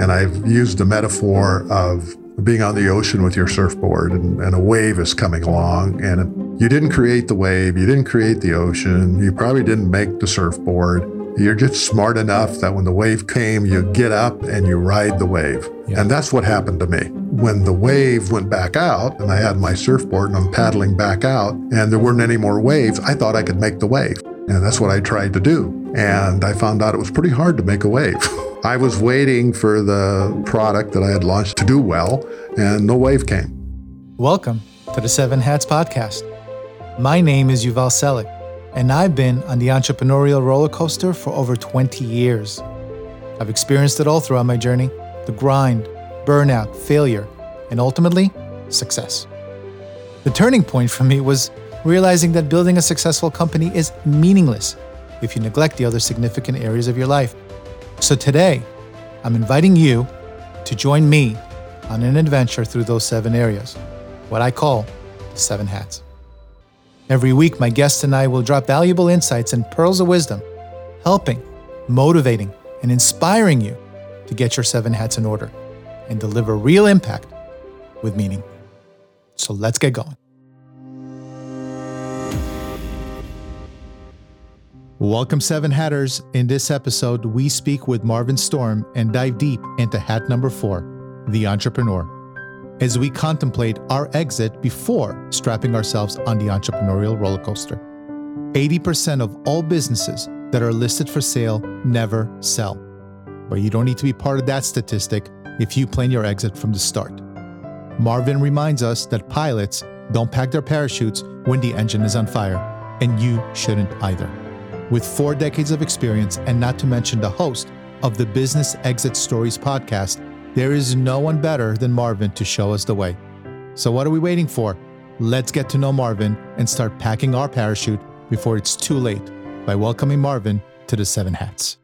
And I've used the metaphor of being on the ocean with your surfboard and, and, a wave is coming along and you didn't create the wave, you didn't create the ocean, you probably didn't make the surfboard. You're just smart enough that when the wave came, you get up and you ride the wave. Yeah. And that's what happened to me. When the wave went back out and I had my surfboard and I'm paddling back out and there weren't any more waves, I thought I could make the wave. And that's what I tried to do. And I found out it was pretty hard to make a wave. I was waiting for the product that I had launched to do well, and no wave came. Welcome to the Seven Hats Podcast. My name is Yuval Selik, and I've been on the entrepreneurial roller coaster for over 20 years. I've experienced it all throughout my journey the grind, burnout, failure, and ultimately, success. The turning point for me was realizing that building a successful company is meaningless if you neglect the other significant areas of your life. So today, I'm inviting you to join me on an adventure through those seven areas, what I call the seven hats. Every week, my guests and I will drop valuable insights and pearls of wisdom, helping, motivating, and inspiring you to get your seven hats in order and deliver real impact with meaning. So let's get going. Welcome, Seven Hatters. In this episode, we speak with Marvin Storm and dive deep into hat number four, the entrepreneur, as we contemplate our exit before strapping ourselves on the entrepreneurial roller coaster. 80% of all businesses that are listed for sale never sell. But you don't need to be part of that statistic if you plan your exit from the start. Marvin reminds us that pilots don't pack their parachutes when the engine is on fire, and you shouldn't either with four decades of experience and not to mention the host of the Business Exit Stories podcast, there is no one better than Marvin to show us the way. So, what are we waiting for? Let's get to know Marvin and start packing our parachute before it's too late by welcoming Marvin to the Seven Hats.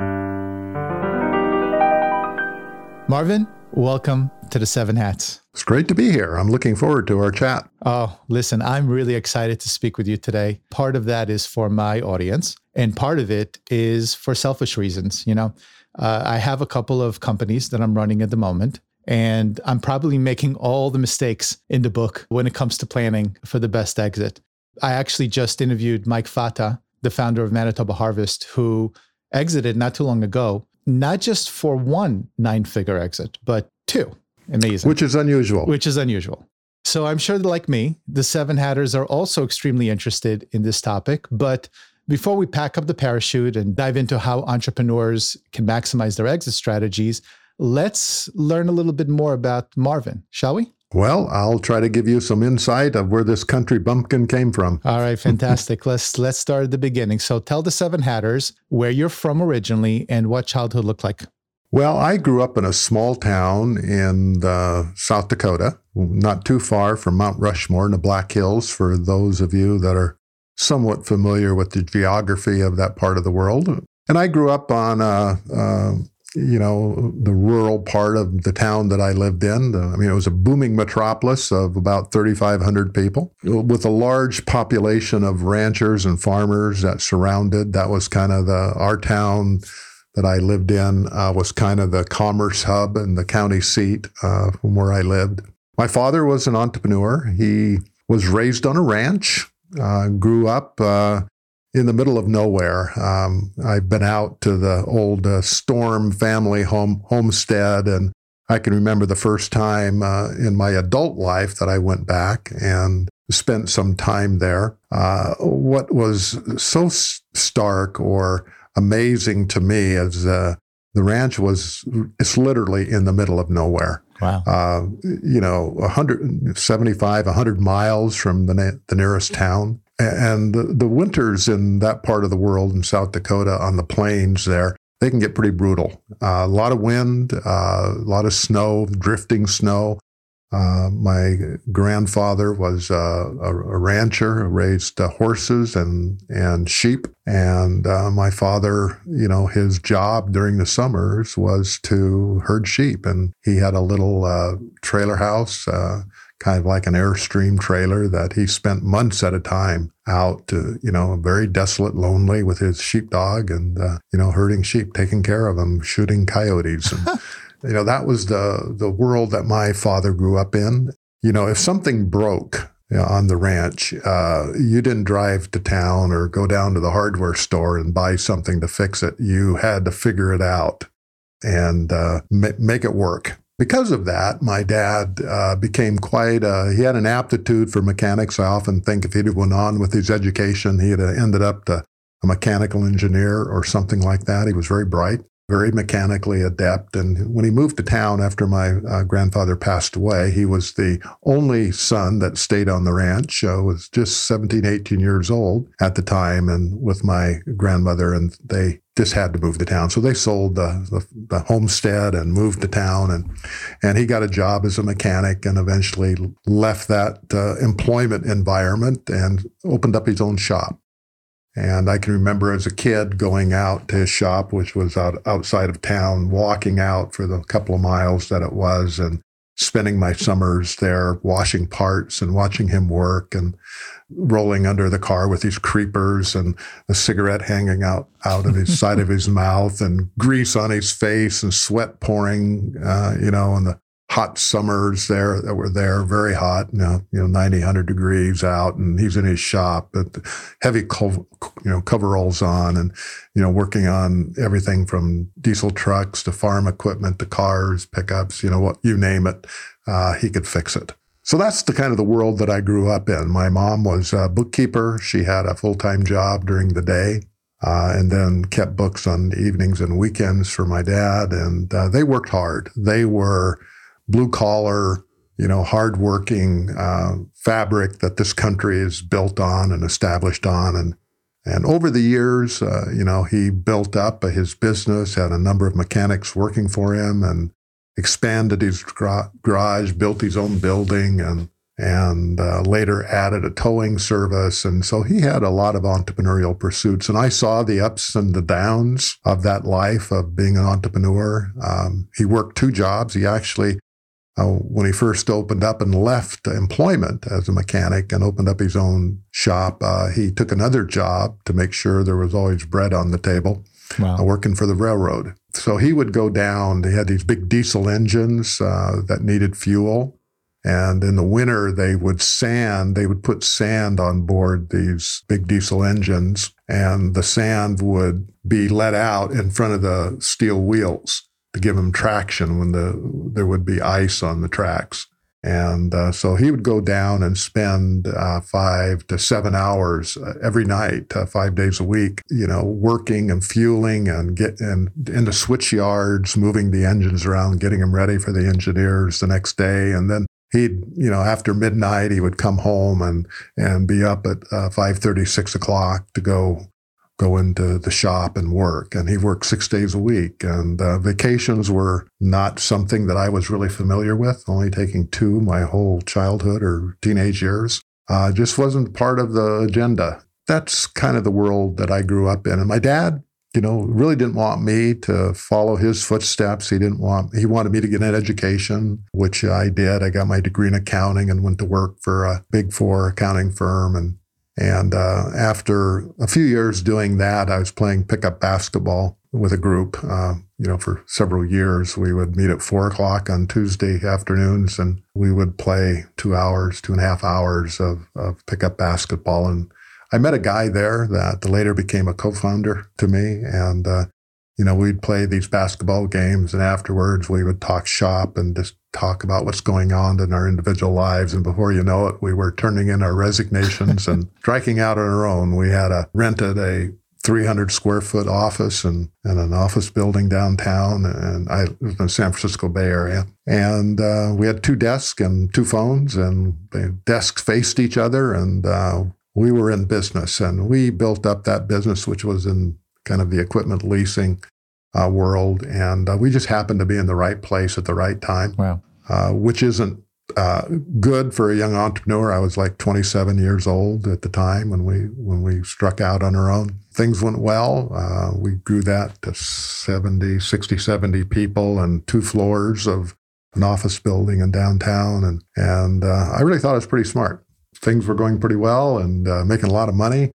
Marvin, welcome to the Seven Hats. It's great to be here. I'm looking forward to our chat. Oh, listen, I'm really excited to speak with you today. Part of that is for my audience. And part of it is for selfish reasons. You know, uh, I have a couple of companies that I'm running at the moment, and I'm probably making all the mistakes in the book when it comes to planning for the best exit. I actually just interviewed Mike Fata, the founder of Manitoba Harvest, who exited not too long ago, not just for one nine figure exit, but two. Amazing. Which is unusual. Which is unusual. So I'm sure that, like me, the seven hatters are also extremely interested in this topic. But before we pack up the parachute and dive into how entrepreneurs can maximize their exit strategies, let's learn a little bit more about Marvin, shall we? Well, I'll try to give you some insight of where this country bumpkin came from. All right, fantastic. let's let's start at the beginning. So tell the seven hatters where you're from originally and what childhood looked like. Well, I grew up in a small town in uh, South Dakota, not too far from Mount Rushmore in the Black Hills, for those of you that are somewhat familiar with the geography of that part of the world. And I grew up on, a, uh, you know, the rural part of the town that I lived in. I mean, it was a booming metropolis of about 3,500 people with a large population of ranchers and farmers that surrounded. That was kind of the our town that I lived in uh, was kind of the commerce hub and the county seat uh, from where I lived. My father was an entrepreneur. He was raised on a ranch uh, grew up uh, in the middle of nowhere. Um, I've been out to the old uh, Storm family home homestead, and I can remember the first time uh, in my adult life that I went back and spent some time there. Uh, what was so stark or amazing to me is uh, the ranch was it's literally in the middle of nowhere. Wow. Uh, you know, 175, 100 miles from the, na- the nearest town. And the, the winters in that part of the world in South Dakota on the plains there, they can get pretty brutal. Uh, a lot of wind, uh, a lot of snow, drifting snow. Uh, my grandfather was uh, a, a, rancher, raised uh, horses and and sheep, and uh, my father, you know, his job during the summers was to herd sheep, and he had a little trailer house, kind of like an airstream trailer that he spent months at a time out, to, you know, very desolate, lonely with his sheepdog, and you know, herding sheep, taking care of them, shooting coyotes. And, You know, that was the the world that my father grew up in. You know, if something broke you know, on the ranch, uh, you didn't drive to town or go down to the hardware store and buy something to fix it. You had to figure it out and uh, ma- make it work. Because of that, my dad uh, became quite, uh, he had an aptitude for mechanics. I often think if he'd went on with his education, he'd have ended up a mechanical engineer or something like that. He was very bright, very mechanically adept. And when he moved to town after my uh, grandfather passed away, he was the only son that stayed on the ranch. Uh, was just 17, 18 years old at the time, and with my grandmother, and they just had to move to town. So they sold the, the, the, homestead and moved to town, and and he got a job as a mechanic, and eventually left that uh, employment environment and opened up his own shop. And I can remember as a kid going out to his shop, which was out, outside of town, walking out for the couple of miles that it was and spending my summers there washing parts and watching him work and rolling under the car with these creepers and a cigarette hanging out out of his side of his mouth and grease on his face and sweat pouring, uh, you know, and the hot summers there that were there, very hot, you know, you know 90, 100 degrees out, and he's in his shop, but heavy, you know, coveralls on, and you know, working on everything from diesel trucks to farm equipment to cars, pickups, you know, what you name it, uh, he could fix it. So that's the kind of the world that I grew up in. My mom was a bookkeeper. She had a full time job during the day. Uh, and then kept books on evenings and weekends for my dad. And uh, they worked hard. They were blue collar, you know, hardworking uh, fabric that this country is built on and established on. And and over the years, uh, you know, he built up his business, had a number of mechanics working for him, and expanded his garage, built his own building, and and uh, later added a towing service. And so he had a lot of entrepreneurial pursuits. And I saw the ups and the downs of that life of being an entrepreneur. Um, he worked two jobs. He actually uh, when he first opened up and left employment as a mechanic and opened up his own shop, uh, he took another job to make sure there was always bread on the table, wow. uh, working for the railroad. So he would go down. They had these big diesel engines uh, that needed fuel. And in the winter, they would sand, they would put sand on board these big diesel engines, and the sand would be let out in front of the steel wheels to give him traction when the there would be ice on the tracks. And uh, so he would go down and spend uh, five to seven hours uh, every night, uh, five days a week, you know, working and fueling and get and into switch yards, moving the engines around, getting them ready for the engineers the next day. And then he'd, you know, after midnight, he would come home and and be up at uh, five thirty, six o'clock to go go into the shop and work. And he worked six days a week. And uh, vacations were not something that I was really familiar with, only taking two my whole childhood or teenage years. Uh, just wasn't part of the agenda. That's kind of the world that I grew up in. And my dad, you know, really didn't want me to follow his footsteps. He didn't want, he wanted me to get an education, which I did. I got my degree in accounting and went to work for a big four accounting firm and and uh, after a few years doing that, I was playing pickup basketball with a group. Uh, you know, for several years, we would meet at four o'clock on Tuesday afternoons, and we would play two hours, two and a half hours of, of pickup basketball. And I met a guy there that later became a co-founder to me, and uh, you know, we'd play these basketball games, and afterwards we would talk shop and just talk about what's going on in our individual lives. And before you know it, we were turning in our resignations and striking out on our own. We had a rented a 300 square foot office and, and an office building downtown. And I was in the San Francisco Bay Area. And uh, we had two desks and two phones, and the desks faced each other. And uh, we were in business. And we built up that business, which was in kind of the equipment leasing uh, world. And uh, we just happened to be in the right place at the right time. Wow. Uh, which isn't uh, good for a young entrepreneur. I was like 27 years old at the time when we when we struck out on our own. Things went well. Uh, we grew that to 70, 60, 70 people and two floors of an office building in downtown. And, and uh, I really thought it was pretty smart. Things were going pretty well and uh, making a lot of money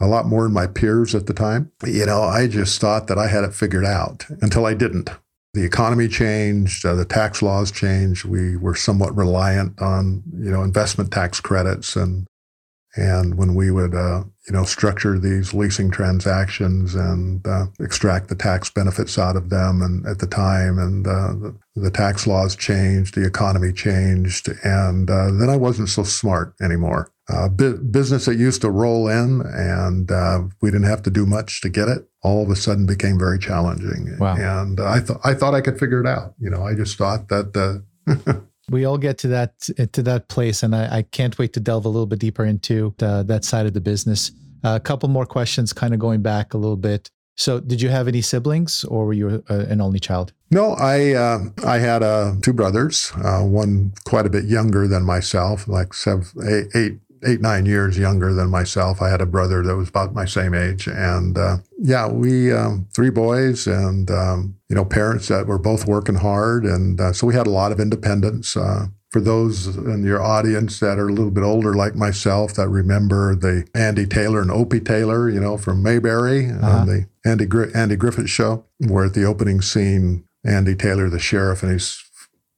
a lot more than my peers at the time. You know, I just thought that I had it figured out until I didn't. The economy changed, uh, the tax laws changed. We were somewhat reliant on you know investment tax credits, and and when we would uh, you know structure these leasing transactions and uh, extract the tax benefits out of them, and at the time, and uh, the, the, tax laws changed, the economy changed, and uh, then I wasn't so smart anymore. Uh, bu- business that used to roll in and we didn't have to do much to get it all of a sudden became very challenging. Wow. And I thought I thought I could figure it out. You know, I just thought that. Uh, we all get to that to that place, and I, I, can't wait to delve a little bit deeper into the, that side of the business. Uh, a couple more questions, kind of going back a little bit. So, did you have any siblings, or were you a, an only child? No, I uh, I had uh, two brothers. Uh, one quite a bit younger than myself, like seven, eight, eight eight, nine years younger than myself. I had a brother that was about my same age. And uh, yeah, we, um, three boys and, um, you know, parents that were both working hard. And uh, so we had a lot of independence. Uh, for those in your audience that are a little bit older, like myself, that remember the Andy Taylor and Opie Taylor, you know, from Mayberry uh-huh. and the Andy, Gr- Andy Griffith show, where at the opening scene, Andy Taylor, the sheriff, and his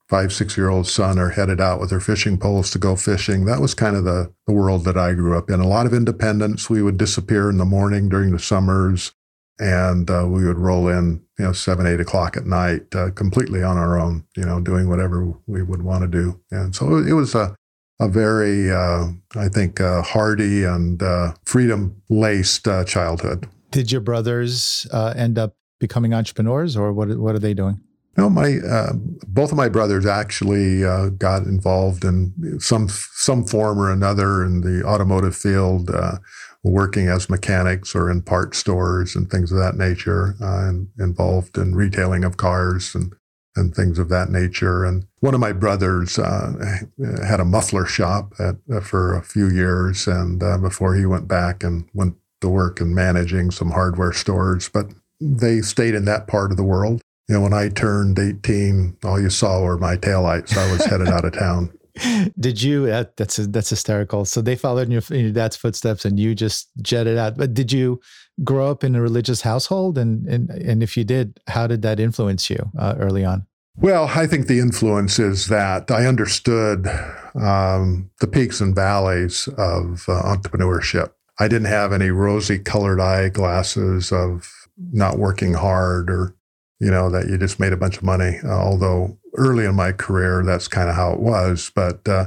five, six year old son are headed out with their fishing poles to go fishing. That was kind of the, the world that I grew up in. A lot of independence. We would disappear in the morning during the summers and uh, we would roll in, you know, seven, eight o'clock at night, uh, completely on our own, you know, doing whatever we would want to do. And so it was a, a very, uh, I think, uh, hardy and uh, freedom laced uh, childhood. Did your brothers end up becoming entrepreneurs or what, what are they doing? No, my uh, both of my brothers actually uh, got involved in some some form or another in the automotive field, uh, working as mechanics or in part stores and things of that nature, uh, and involved in retailing of cars and and things of that nature. And one of my brothers uh, had a muffler shop at, uh, for a few years, and before he went back and went to work and managing some hardware stores, but they stayed in that part of the world you know, when I turned 18, all you saw were my taillights. I was headed out of town. Did you? That, that's that's hysterical. So they followed in your, in your, dad's footsteps, and you just jetted out. But did you grow up in a religious household? And and and if you did, how did that influence you uh, early on? Well, I think the influence is that I understood um, the peaks and valleys of uh, entrepreneurship. I didn't have any rosy colored eyeglasses of not working hard or you know, that you just made a bunch of money. Uh, although early in my career, that's kind of how it was. But, uh,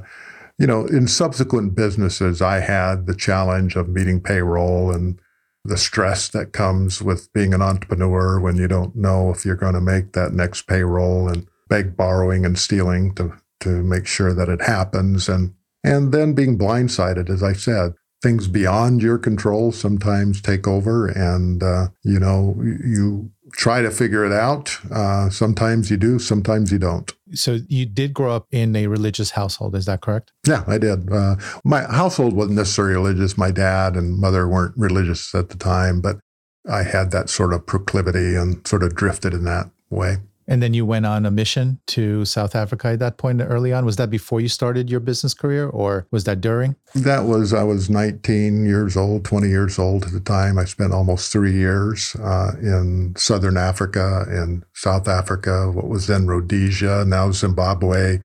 you know, in subsequent businesses, I had the challenge of meeting payroll and the stress that comes with being an entrepreneur when you don't know if you're going to make that next payroll and beg borrowing and stealing to, to make sure that it happens. And, and then being blindsided, as I said, things beyond your control sometimes take over and, uh, you know, you try to figure it out. Uh, sometimes you do, sometimes you don't. So you did grow up in a religious household, is that correct? Yeah, I did. Uh, my household wasn't necessarily religious. My dad and mother weren't religious at the time, but I had that sort of proclivity and sort of drifted in that way. And then you went on a mission to South Africa at that point early on. Was that before you started your business career or was that during? That was, I was 19 years old, 20 years old at the time. I spent almost three years uh, in Southern Africa and South Africa, what was then Rhodesia, now Zimbabwe,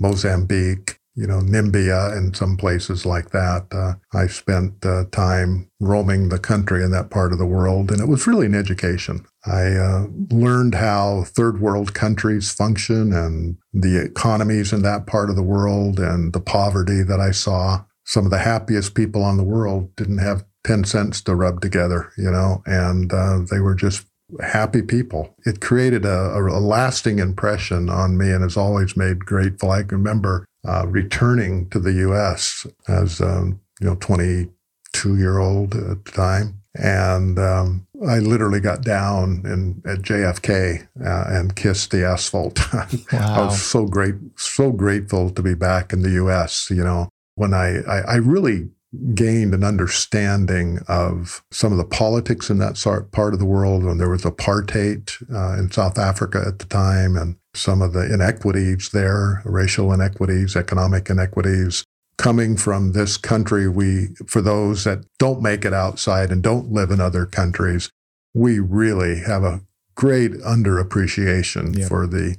Mozambique, you know, Namibia and some places like that. Uh, I spent uh, time roaming the country in that part of the world, and it was really an education. I uh, learned how third world countries function and the economies in that part of the world and the poverty that I saw. Some of the happiest people on the world didn't have 10 cents to rub together, you know, and uh, they were just happy people. It created a, a, lasting impression on me and has always made grateful. I can remember uh, returning to the U.S. as um, you know, 22 year old at the time, and um, I literally got down in, at JFK uh, and kissed the asphalt. Wow. I was so great, so grateful to be back in the U.S. You know, when I, I, I really gained an understanding of some of the politics in that part of the world when there was apartheid uh, in South Africa at the time and some of the inequities there, racial inequities, economic inequities. Coming from this country, we, for those that don't make it outside and don't live in other countries, we really have a great underappreciation Yeah. for the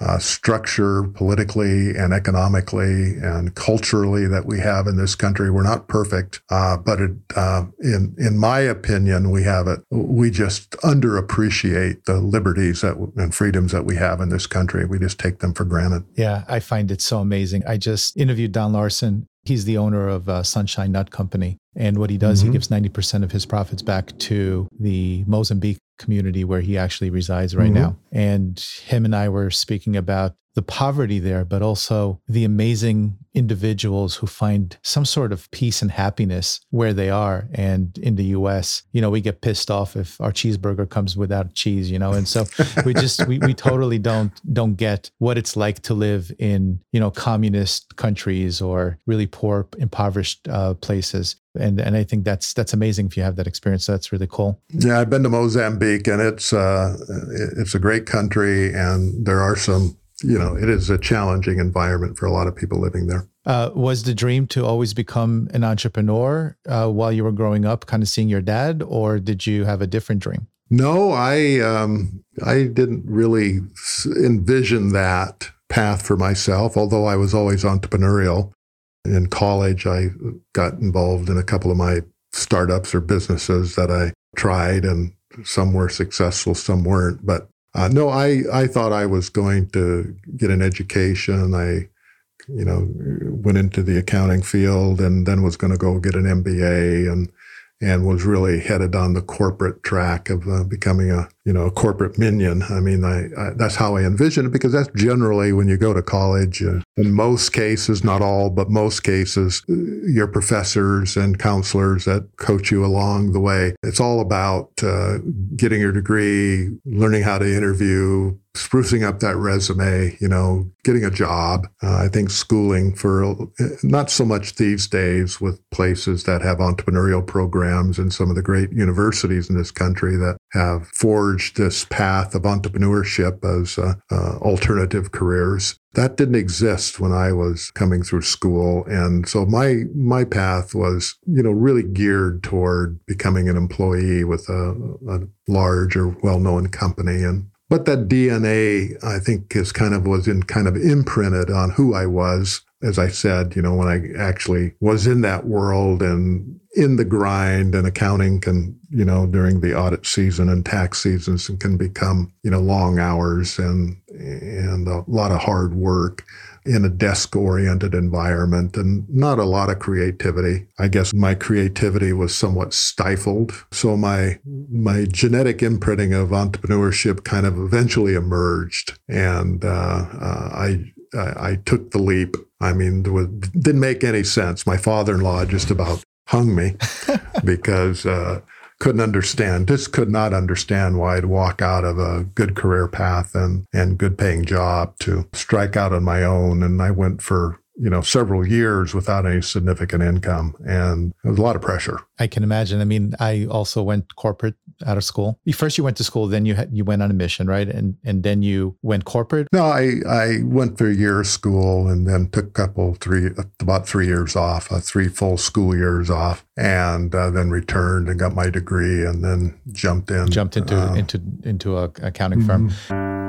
uh, structure politically and economically and culturally that we have in this country. We're not perfect, uh, but it, uh, in in my opinion, we have it. We just underappreciate the liberties that, and freedoms that we have in this country. We just take them for granted. Yeah, I find it so amazing. I just interviewed Don Larson. He's the owner of uh, Sunshine Nut Company. And what he does, he Mhm. gives 90% of his profits back to the Mozambique community where he actually resides right Mhm. now. And him and I were speaking about the poverty there, but also the amazing individuals who find some sort of peace and happiness where they are. And in the US, you know, we get pissed off if our cheeseburger comes without cheese, you know, and so we just we, we totally don't don't get what it's like to live in you know communist countries or really poor impoverished uh, places and and I think that's that's amazing if you have that experience so that's really cool Yeah, I've been to Mozambique, and it's uh, it's a great country, and there are some. You know, it is a challenging environment for a lot of people living there. uh, was the dream to always become an entrepreneur uh, while you were growing up kind of seeing your dad or did you have a different dream No, I um, I didn't really envision that path for myself. Although I was always entrepreneurial. In college, I got involved in a couple of my startups or businesses that I tried, and some were successful, some weren't. But uh, no, I I thought I was going to get an education. I you know went into the accounting field, and then was going to go get an MBA and and was really headed on the corporate track of uh, becoming a you know corporate minion. I mean, I, I, that's how I envision it because that's generally when you go to college. Uh, in most cases, not all, but most cases, uh, your professors and counselors that coach you along the way. It's all about uh, getting your degree, learning how to interview, sprucing up that resume, you know, getting a job. Uh, I think schooling for uh, not so much these days with places that have entrepreneurial programs and some of the great universities in this country that have forged this path of entrepreneurship as uh, uh, alternative careers. That didn't exist when I was coming through school, and so my my path was, you know, really geared toward becoming an employee with a, a large or well-known company, and but that DNA, I think, is kind of was in kind of imprinted on who I was. As I said, you know, when I actually was in that world and in the grind and accounting can, you know, during the audit season and tax seasons and can become, you know, long hours and and a lot of hard work in a desk oriented environment and not a lot of creativity. I guess my creativity was somewhat stifled. So my my genetic imprinting of entrepreneurship kind of eventually emerged and uh, uh, I, I took the leap. I mean, was, didn't make any sense. My father-in-law just about hung me because uh, couldn't understand, just could not understand why I'd walk out of a good career path and, and good paying job to strike out on my own. And I went for, you know, several years without any significant income. And it was a lot of pressure. I can imagine. I mean, I also went corporate out of school. First, you went to school, then you had, you went on a mission, right? And and then you went corporate. No, I, I went for a year of school and then took a couple, three, about three years off, uh, three full school years off, and uh, then returned and got my degree and then jumped in. Jumped into uh, into into a accounting firm.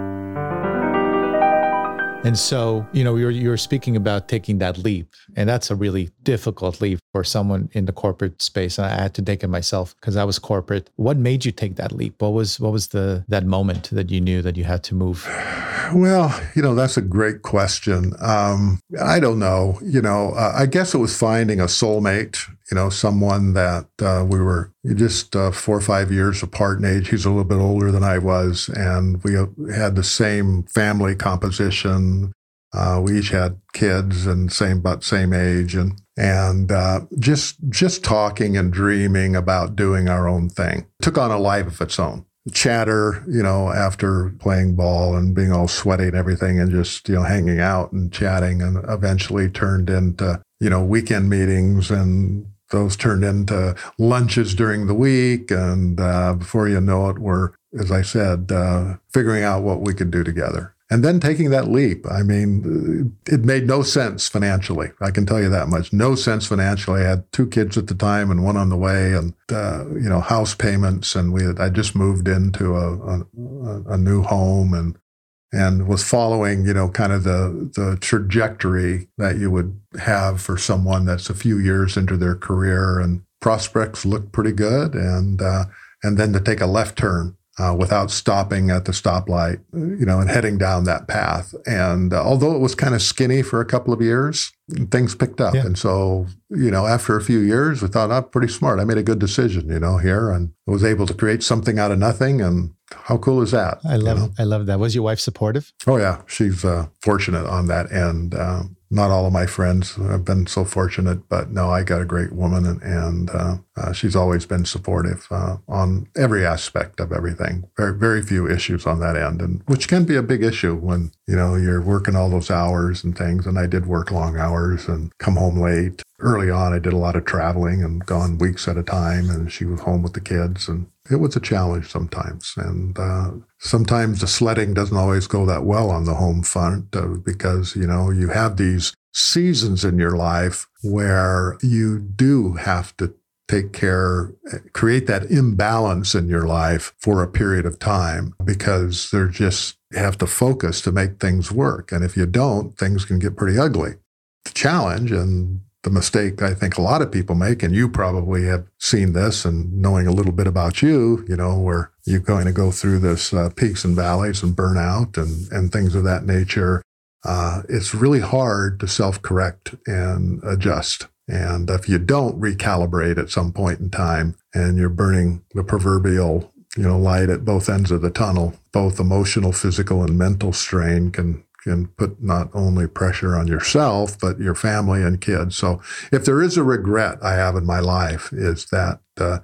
And so, you know, you're you're speaking about taking that leap, and that's a really difficult leap for someone in the corporate space. And I had to take it myself because I was corporate. What made you take that leap? What was what was the that moment that you knew that you had to move? Well, you know, that's a great question. Um, I don't know. You know, uh, I guess it was finding a soulmate, you know, someone that uh, we were just uh, four or five years apart in age. He's a little bit older than I was, and we uh, had the same family composition. Uh, we each had kids and same about same age, and and uh, just just talking and dreaming about doing our own thing took on a life of its own chatter, you know, after playing ball and being all sweaty and everything and just, you know, hanging out and chatting and eventually turned into, you know, weekend meetings and those turned into lunches during the week. And uh, before you know it, we're, as I said, uh, figuring out what we could do together. and then taking that leap. I mean, it made no sense financially. I can tell you that much. No sense financially. I had two kids at the time and one on the way, and uh, you know, house payments, and we had, I just moved into a, a, a new home and and was following, you know, kind of the the trajectory that you would have for someone that's a few years into their career, and prospects looked pretty good, and uh, and then to take a left turn uh, without stopping at the stoplight, you know, and heading down that path. And uh, although it was kind of skinny for a couple of years, things picked up. Yeah. And so, you know, after a few years, we thought, I'm oh, pretty smart. I made a good decision, you know, here and was able to create something out of nothing. And how cool is that? I love, you know? I love that. Was your wife supportive? Oh yeah, she's uh, fortunate on that end. Um, not all of my friends have been so fortunate, but no, I got a great woman, and, and uh, uh, she's always been supportive uh, on every aspect of everything. Very, very few issues on that end, and which can be a big issue when you know you're working all those hours and things. And I did work long hours and come home late. Early on, I did a lot of traveling and gone weeks at a time, and she was home with the kids, and it was a challenge sometimes. And uh, sometimes the sledding doesn't always go that well on the home front uh, because, you know, you have these seasons in your life where you do have to take care, create that imbalance in your life for a period of time because they're just have to focus to make things work. And if you don't, things can get pretty ugly. The challenge, and the mistake I think a lot of people make, and you probably have seen this and knowing a little bit about you, you know, where you're going to go through this uh, peaks and valleys and burnout and, and things of that nature. Uh, it's really hard to self correct and adjust. And if you don't recalibrate at some point in time and you're burning the proverbial you know light at both ends of the tunnel both emotional physical and mental strain can can put not only pressure on yourself, but your family and kids. So if there is a regret I have in my life is that uh,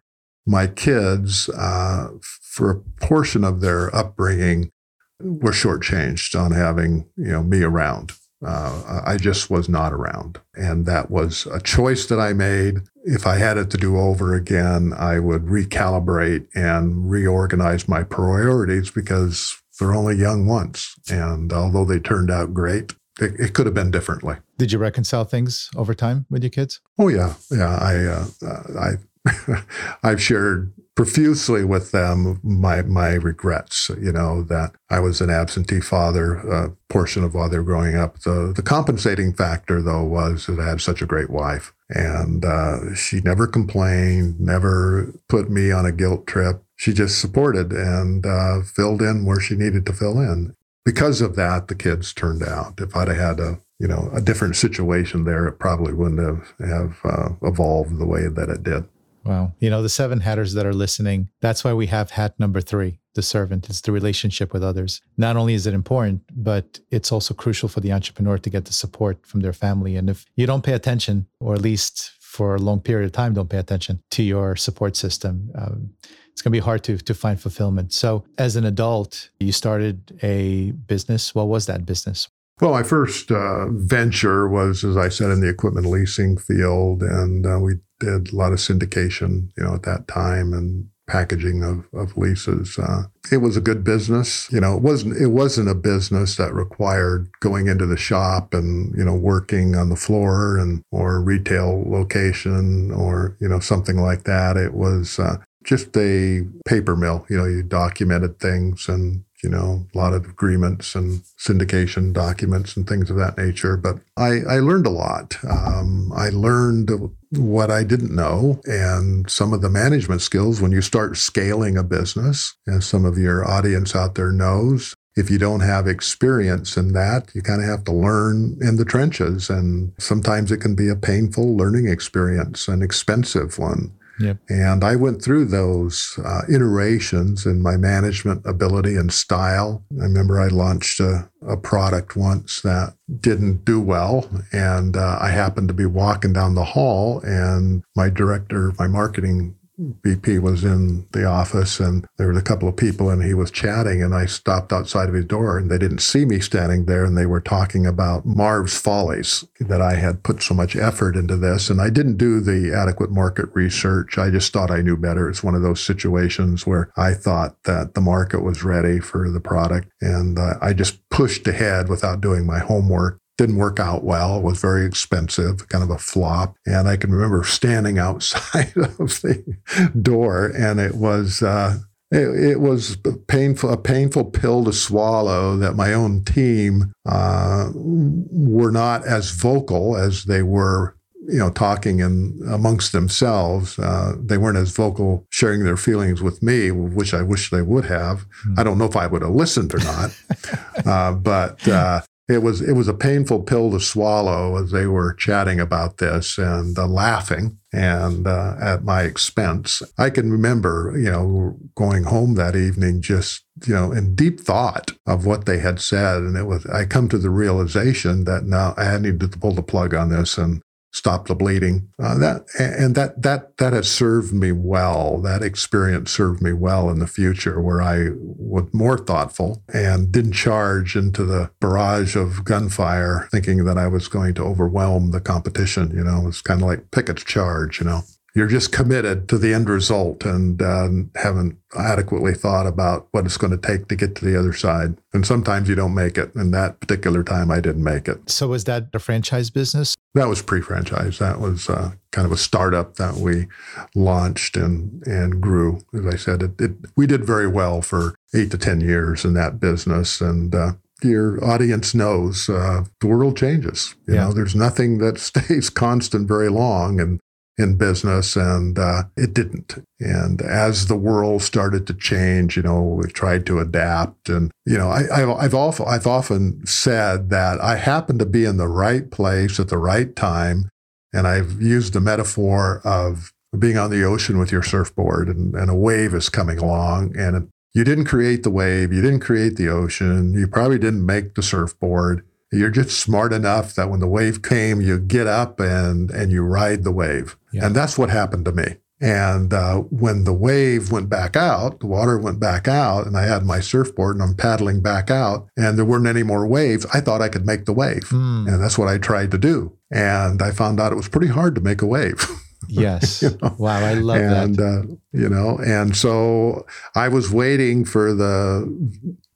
my kids, uh, for a portion of their upbringing, were shortchanged on having you know me around. Uh, I just was not around, and that was a choice that I made. If I had it to do over again, I would recalibrate and reorganize my priorities because they're only young once. And although they turned out great, it, it, could have been differently. Did you reconcile things over time with your kids? Oh yeah, yeah. I uh, I I've shared profusely with them my my regrets. You know that I was an absentee father a portion of while they were growing up. The the compensating factor though was that I had such a great wife, and uh, she never complained, never put me on a guilt trip she just supported and uh, filled in where she needed to fill in. Because of that, the kids turned out. If I'd have had a you know a different situation there, it probably wouldn't have have uh, evolved the way that it did. Wow, you know the seven hatters that are listening. That's why we have hat number three, the servant. It's the relationship with others. Not only is it important, but it's also crucial for the entrepreneur to get the support from their family. And if you don't pay attention, or at least for a long period of time, don't pay attention to your support system. Um, it's going to be hard to to find fulfillment. So, as an adult, you started a business. What was that business? Well, my first uh, venture was, as I said, in the equipment leasing field, and uh, we did a lot of syndication, you know, at that time, and packaging of, of leases. Uh, it was a good business. You know, it wasn't it wasn't a business that required going into the shop and you know working on the floor and or retail location or you know something like that. It was uh, just a paper mill. You know, you documented things and, you know, a lot of agreements and syndication documents and things of that nature. But I, I learned a lot. Um, I learned what I didn't know and some of the management skills when you start scaling a business, as some of your audience out there knows. If you don't have experience in that, you kind of have to learn in the trenches. And sometimes it can be a painful learning experience, an expensive one. Yep. And I went through those uh, iterations in my management ability and style. I remember I launched a, a product once that didn't do well. And uh, I happened to be walking down the hall, and my director, my marketing VP was in the office and there were a couple of people and he was chatting and I stopped outside of his door and they didn't see me standing there and they were talking about Marv's Follies that I had put so much effort into this and I didn't do the adequate market research. I just thought I knew better. It's one of those situations where I thought that the market was ready for the product and uh, I just pushed ahead without doing my homework didn't work out well. It was very expensive, kind of a flop. And I can remember standing outside of the door, and it was uh, it, it, was painful, a painful pill to swallow that my own team uh, were not as vocal as they were. You know, talking in amongst themselves, uh, they weren't as vocal, sharing their feelings with me, which I wish they would have. Mm. I don't know if I would have listened or not, uh, but uh, it was it was a painful pill to swallow as they were chatting about this and uh, laughing and uh, at my expense. I can remember, you know, going home that evening just you know in deep thought of what they had said, and it was I come to the realization that now I needed to pull the plug on this and stop the bleeding. Uh, that and that that that has served me well. That experience served me well in the future, where I was more thoughtful and didn't charge into the barrage of gunfire, thinking that I was going to overwhelm the competition. You know, it's kind of like Pickett's charge. You know you're just committed to the end result and uh, haven't adequately thought about what it's going to take to get to the other side. And sometimes you don't make it. And that particular time, I didn't make it. So, was that a franchise business? That was pre-franchise. That was uh, kind of a startup that we launched and and grew. As I said, it, it, we did very well for eight to ten years in that business, and uh, your audience knows uh, the world changes. You yeah. know, there's nothing that stays constant very long, and in business, and uh, it didn't. And as the world started to change, you know, we tried to adapt. And you know, I, have often I've often said that I happened to be in the right place at the right time, and I've used the metaphor of being on the ocean with your surfboard, and, and a wave is coming along, and you didn't create the wave, you didn't create the ocean, you probably didn't make the surfboard you're just smart enough that when the wave came, you get up and and you ride the wave. Yeah. And that's what happened to me. And uh, when the wave went back out, the water went back out, and I had my surfboard and I'm paddling back out, and there weren't any more waves. I thought I could make the wave, mm. and that's what I tried to do. And I found out it was pretty hard to make a wave. Yes. you know? Wow, I love and, that. Uh, you know, and so I was waiting for the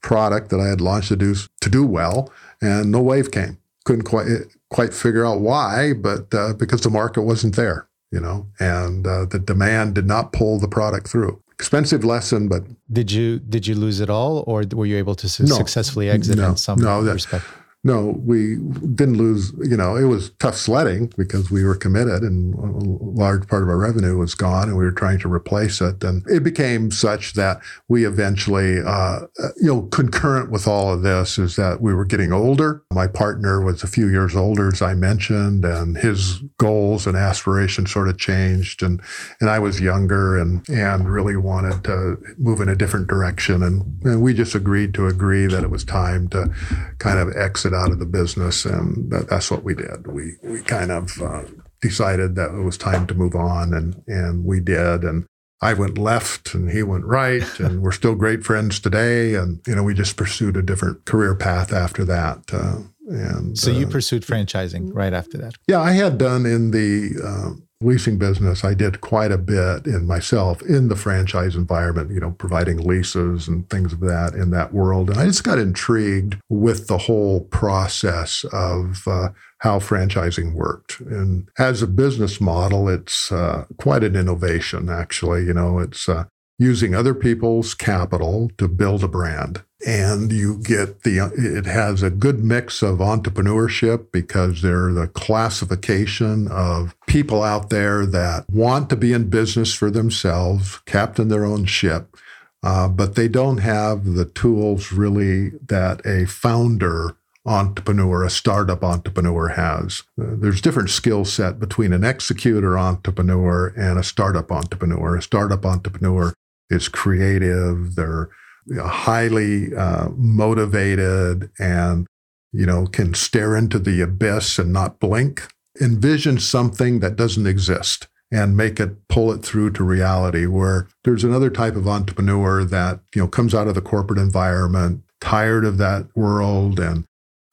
product that I had launched to do to do well, and no wave came. Couldn't quite quite figure out why, but uh, because the market wasn't there, you know, and uh, the demand did not pull the product through. Expensive lesson, but did you did you lose it all, or were you able to su- no, successfully exit no, in some no, that, respect? No, we didn't lose. You know, it was tough sledding because we were committed, and a large part of our revenue was gone, and we were trying to replace it. And it became such that we eventually, uh, you know, concurrent with all of this is that we were getting older. My partner was a few years older, as I mentioned, and his goals and aspirations sort of changed, and and I was younger and and really wanted to move in a different direction, and, and we just agreed to agree that it was time to kind of exit exit out of the business, and that, that's what we did. We we kind of uh, decided that it was time to move on, and and we did. And I went left, and he went right, and we're still great friends today. And you know, we just pursued a different career path after that. Uh, and so you uh, pursued franchising right after that. Yeah, I had done in the uh, leasing business, I did quite a bit in myself in the franchise environment, you know, providing leases and things of that in that world. And I just got intrigued with the whole process of uh, how franchising worked. And as a business model, it's uh, quite an innovation, actually. You know, it's uh, using other people's capital to build a brand. And you get the it has a good mix of entrepreneurship because they're the classification of people out there that want to be in business for themselves captain their own ship uh, but they don't have the tools really that a founder entrepreneur a startup entrepreneur has. Uh, there's different skill set between an executor entrepreneur and a startup entrepreneur. A startup entrepreneur is creative they're highly uh, motivated and you know can stare into the abyss and not blink. Envision something that doesn't exist and make it pull it through to reality where there's another type of entrepreneur that you know comes out of the corporate environment tired of that world and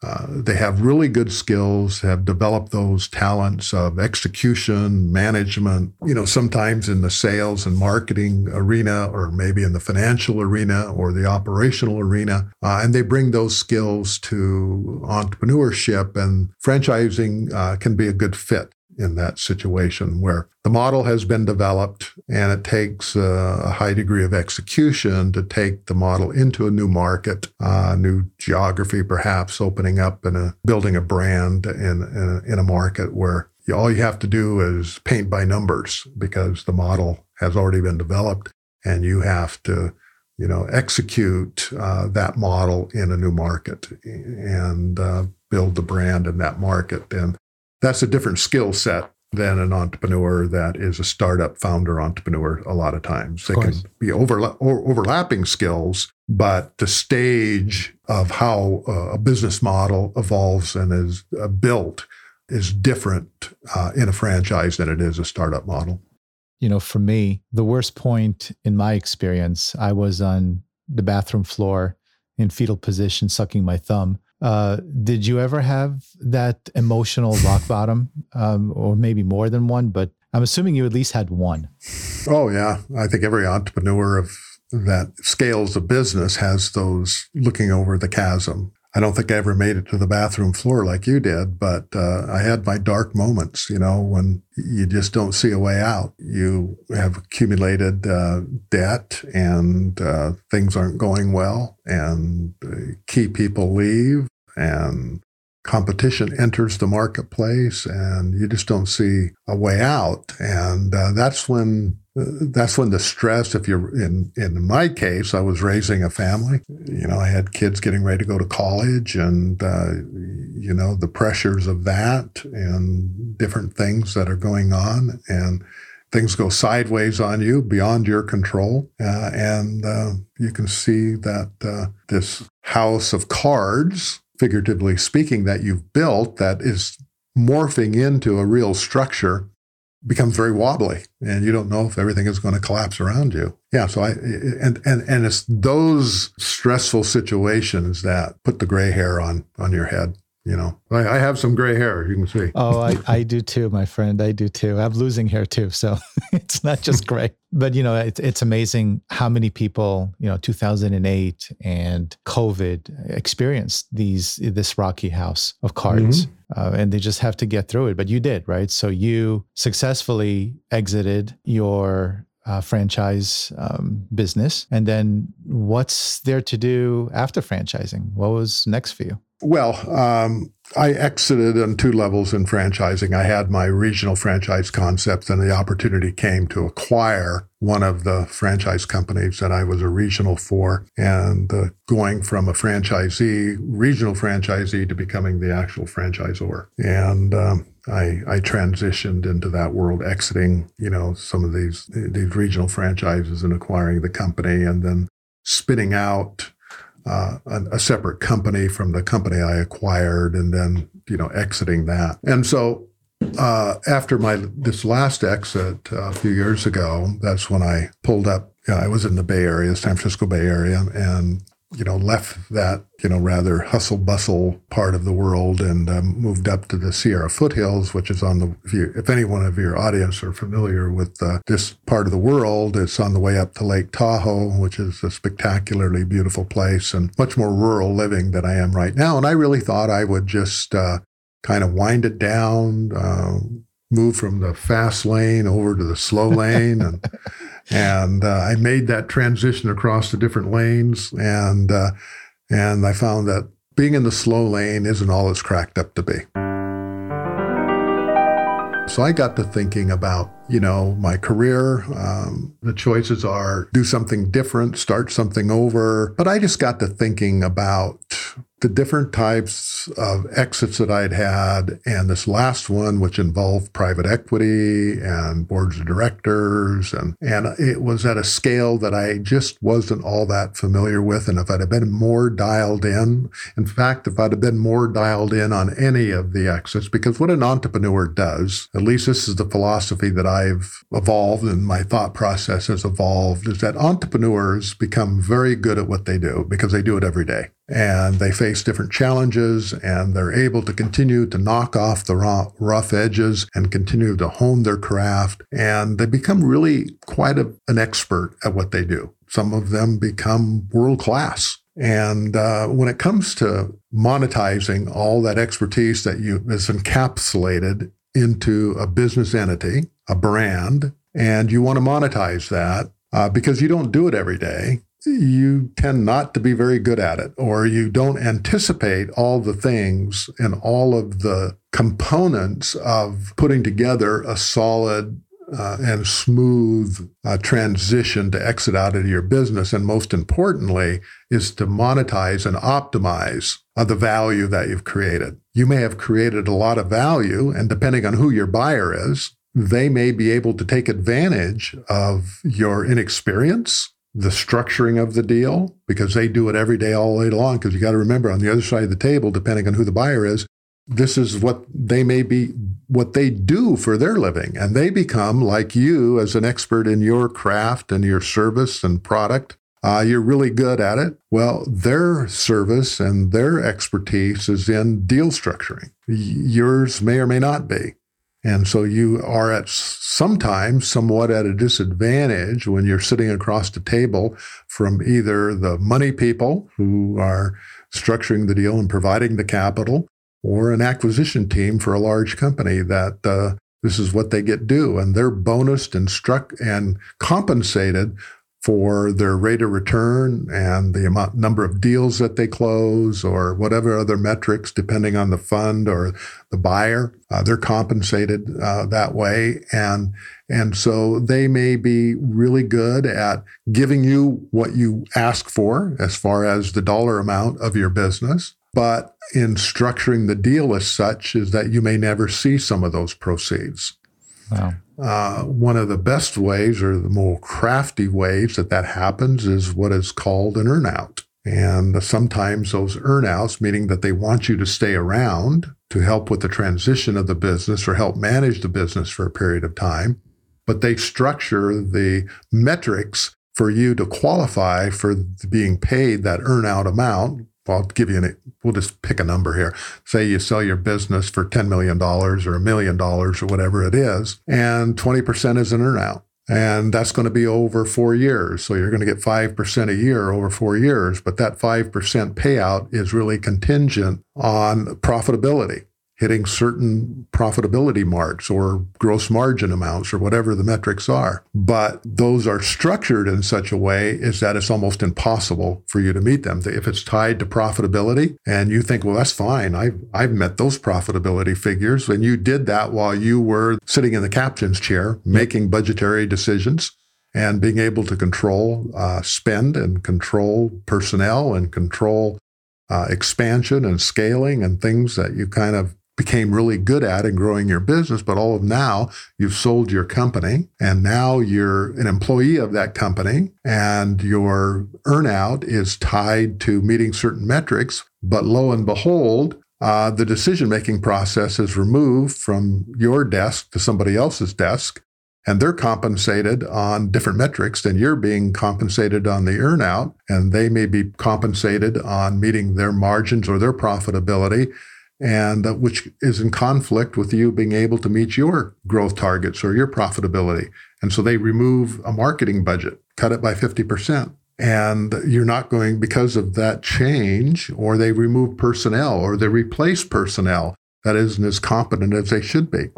uh, they have really good skills, have developed those talents of execution, management, you know, sometimes in the sales and marketing arena, or maybe in the financial arena or the operational arena. Uh, and they bring those skills to entrepreneurship, and franchising uh, can be a good fit in that situation where the model has been developed and it takes a high degree of execution to take the model into a new market, uh, new geography, perhaps opening up and building a brand in, in, in a market where all you have to do is paint by numbers because the model has already been developed and you have to you know execute uh, that model in a new market and uh, build the brand in that market. And that's a different skill set than an entrepreneur that is a startup founder entrepreneur a lot of times. They can be overla- overlapping skills, but the stage of how a business model evolves and is uh, built is different uh, in a franchise than it is a startup model. You know, for me, the worst point in my experience, I was on the bathroom floor in fetal position, sucking my thumb uh, did you ever have that emotional rock bottom, um, or maybe more than one? But I'm assuming you at least had one. Oh yeah, I think every entrepreneur of that scales of business has those looking over the chasm. I don't think I ever made it to the bathroom floor like you did, but uh, I had my dark moments, you know, when you just don't see a way out. You have accumulated uh, debt and uh, things aren't going well, and key people leave, and competition enters the marketplace, and you just don't see a way out. And uh, that's when that's when the stress if you're in in my case i was raising a family. You know i had kids getting ready to go to college and uh, you know the pressures of that and different things that are going on and things go sideways on you beyond your control. Uh, and uh, you can see that uh, this house of cards figuratively speaking that you've built that is morphing into a real structure becomes very wobbly and you don't know if everything is going to collapse around you. Yeah. So I, and, and, and it's those stressful situations that put the gray hair on, on your head you know, I, I, have some gray hair. You can see. Oh, I, I do too, my friend. I do too. I'm losing hair too, so it's not just gray. But you know, it, it's amazing how many people, you know, 2008 and COVID experienced these this rocky house of cards, mm-hmm. uh, and they just have to get through it. But you did, right? So you successfully exited your uh, franchise um, business. And then what's there to do after franchising? What was next for you? Well, um, I exited on two levels in franchising. I had my regional franchise concept, and the opportunity came to acquire one of the franchise companies that I was a regional for, and uh, going from a franchisee, regional franchisee, to becoming the actual franchisor. And um, I, I transitioned into that world, exiting, you know, some of these these regional franchises and acquiring the company, and then spinning out uh, a, a, separate company from the company I acquired, and then you know exiting that. And so uh, after my this last exit uh, a few years ago, that's when I pulled up. I was in the Bay Area, San Francisco Bay Area, and you know, left that, you know, rather hustle bustle part of the world and um, moved up to the Sierra foothills, which is on the, if, you, if any one of your audience are familiar with uh, this part of the world, it's on the way up to Lake Tahoe, which is a spectacularly beautiful place and much more rural living than I am right now. And I really thought I would just uh, kind of wind it down, uh, move from the fast lane over to the slow lane and and uh, I made that transition across the different lanes, and uh, and I found that being in the slow lane isn't all it's cracked up to be. So I got to thinking about, you know, my career. Um, the choices are do something different, start something over. But I just got to thinking about the different types of exits that I'd had, and this last one, which involved private equity and boards of directors, and and it was at a scale that I just wasn't all that familiar with. And if I'd have been more dialed in, in fact, if I'd have been more dialed in on any of the exits, because what an entrepreneur does, at least this is the philosophy that I've evolved and my thought process has evolved is that entrepreneurs become very good at what they do because they do it every day. And they face different challenges and they're able to continue to knock off the rough edges and continue to hone their craft. And they become really quite a, an expert at what they do. Some of them become world class. And uh, when it comes to monetizing all that expertise that you is encapsulated into a business entity, a brand, and you want to monetize that uh, because you don't do it every day, you tend not to be very good at it, or you don't anticipate all the things and all of the components of putting together a solid uh, and smooth uh, transition to exit out of your business. And most importantly, is to monetize and optimize uh, the value that you've created. You may have created a lot of value, and depending on who your buyer is, they may be able to take advantage of your inexperience, the structuring of the deal, because they do it every day, all day long. Because you got to remember, on the other side of the table, depending on who the buyer is, this is what they may be what they do for their living and they become like you as an expert in your craft and your service and product uh, you're really good at it. Well their service and their expertise is in deal structuring. Yours may or may not be. And so you are at sometimes somewhat at a disadvantage when you're sitting across the table from either the money people who are structuring the deal and providing the capital or an acquisition team for a large company that uh, this is what they get due, and they're bonused and struck and compensated for their rate of return and the amount number of deals that they close or whatever other metrics depending on the fund or the buyer uh, they're compensated uh, that way and and so they may be really good at giving you what you ask for as far as the dollar amount of your business but in structuring the deal as such is that you may never see some of those proceeds. Wow. Uh, one of the best ways or the more crafty ways that that happens is what is called an earnout. And sometimes those earnouts, meaning that they want you to stay around to help with the transition of the business or help manage the business for a period of time, but they structure the metrics for you to qualify for being paid that earnout amount I'll give you an, we'll just pick a number here. Say you sell your business for $10 million or a million dollars or whatever it is, and 20% is in an earnout. And that's going to be over four years. So you're going to get 5% a year over four years. But that 5% payout is really contingent on profitability hitting certain profitability marks or gross margin amounts or whatever the metrics are. But those are structured in such a way is that it's almost impossible for you to meet them. If it's tied to profitability and you think, well, that's fine. I've, I've met those profitability figures. And you did that while you were sitting in the captain's chair, making budgetary decisions and being able to control uh, spend and control personnel and control uh, expansion and scaling and things that you kind of became really good at in growing your business, but all of now you've sold your company and now you're an employee of that company and your earnout is tied to meeting certain metrics. But lo and behold, uh, the decision making process is removed from your desk to somebody else's desk. And they're compensated on different metrics than you're being compensated on the earnout. And they may be compensated on meeting their margins or their profitability and uh, which is in conflict with you being able to meet your growth targets or your profitability. And so they remove a marketing budget, cut it by 50%. And you're not going because of that change, or they remove personnel or they replace personnel that isn't as competent as they should be.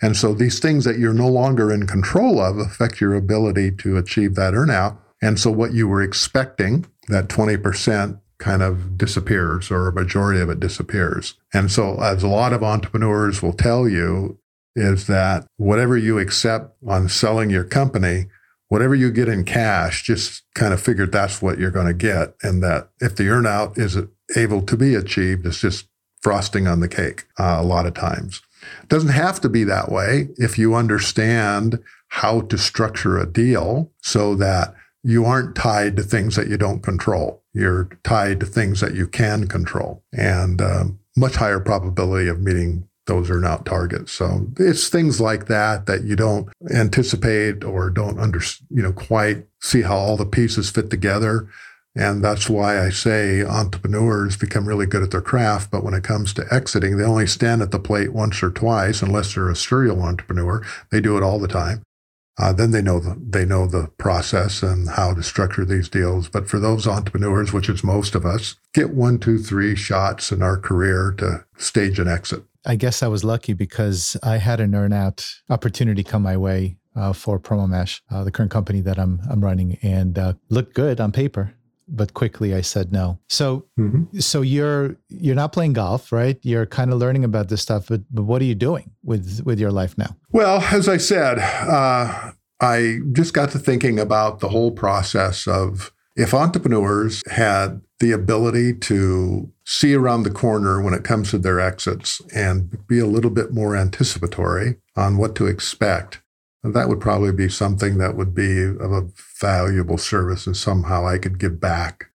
And so these things that you're no longer in control of affect your ability to achieve that earnout. And so what you were expecting, that 20%, kind of disappears or a majority of it disappears. And so, as a lot of entrepreneurs will tell you, is that whatever you accept on selling your company, whatever you get in cash, just kind of figure that's what you're going to get. And that if the earnout is able to be achieved, it's just frosting on the cake uh, a lot of times. It doesn't have to be that way if you understand how to structure a deal so that you aren't tied to things that you don't control. You're tied to things that you can control and uh, much higher probability of meeting those earnout targets. So it's things like that that you don't anticipate or don't under, you know, quite see how all the pieces fit together. And that's why I say entrepreneurs become really good at their craft. But when it comes to exiting, they only stand at the plate once or twice, unless they're a serial entrepreneur. They do it all the time. Uh, then they know the, they know the process and how to structure these deals. But for those entrepreneurs, which is most of us, get one, two, three shots in our career to stage an exit. I guess I was lucky because I had an earnout opportunity come my way uh, for Promomash, uh, the current company that I'm I'm running, and uh, looked good on paper but quickly I said no. So mm-hmm. so you're you're not playing golf, right? You're kind of learning about this stuff, but, but what are you doing with with your life now? Well, as I said, uh, I just got to thinking about the whole process of if entrepreneurs had the ability to see around the corner when it comes to their exits and be a little bit more anticipatory on what to expect that would probably be something that would be of a valuable service and somehow I could give back